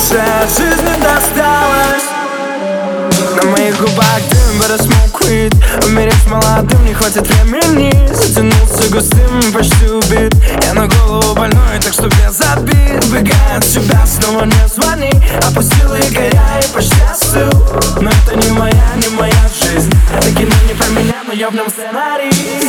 солнце жизни досталось. На моих губах дым, but I smoke weed Умереть молодым не хватит времени. Затянулся густым, почти убит. Я на голову больной, так что без обид Бегая от тебя, снова не звони. Опустил якоря и почти остыл Но это не моя, не моя жизнь. Это кино не про меня, но я в нем сценарий.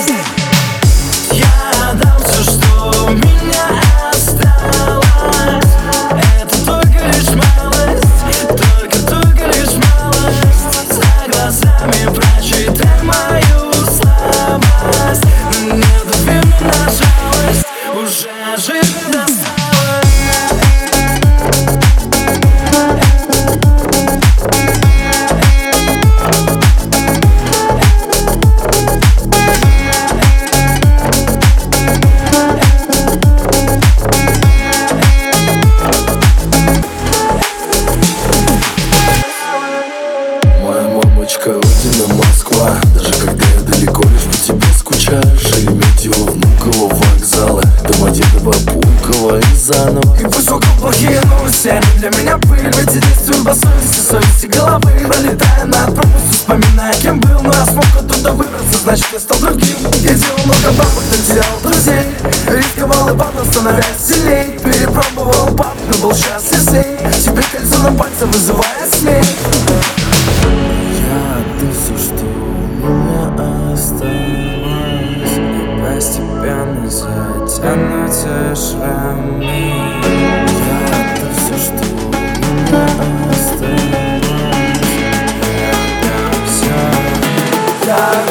Мамочка, родина Москва. Даже когда я далеко, лишь по тебе скучаю. Шереметьево, Внуково, вокзалы Домодедово, Пулково и заново. И пусть вокруг плохие новости Они для меня пыль Ведь я действую по совести, совести головы. Пролетая над пропастью, вспоминая, кем был. Но раз смог оттуда выбраться, значит я стал другим. Я делал много бабок, но терял друзей. Рисковал и падал, становясь сильней. Перепробовал пап, но был счастлив с ней Теперь кольцо на пальце вызывает смех затянутся шрамы Я отдаю все, что у меня осталось Я отдам все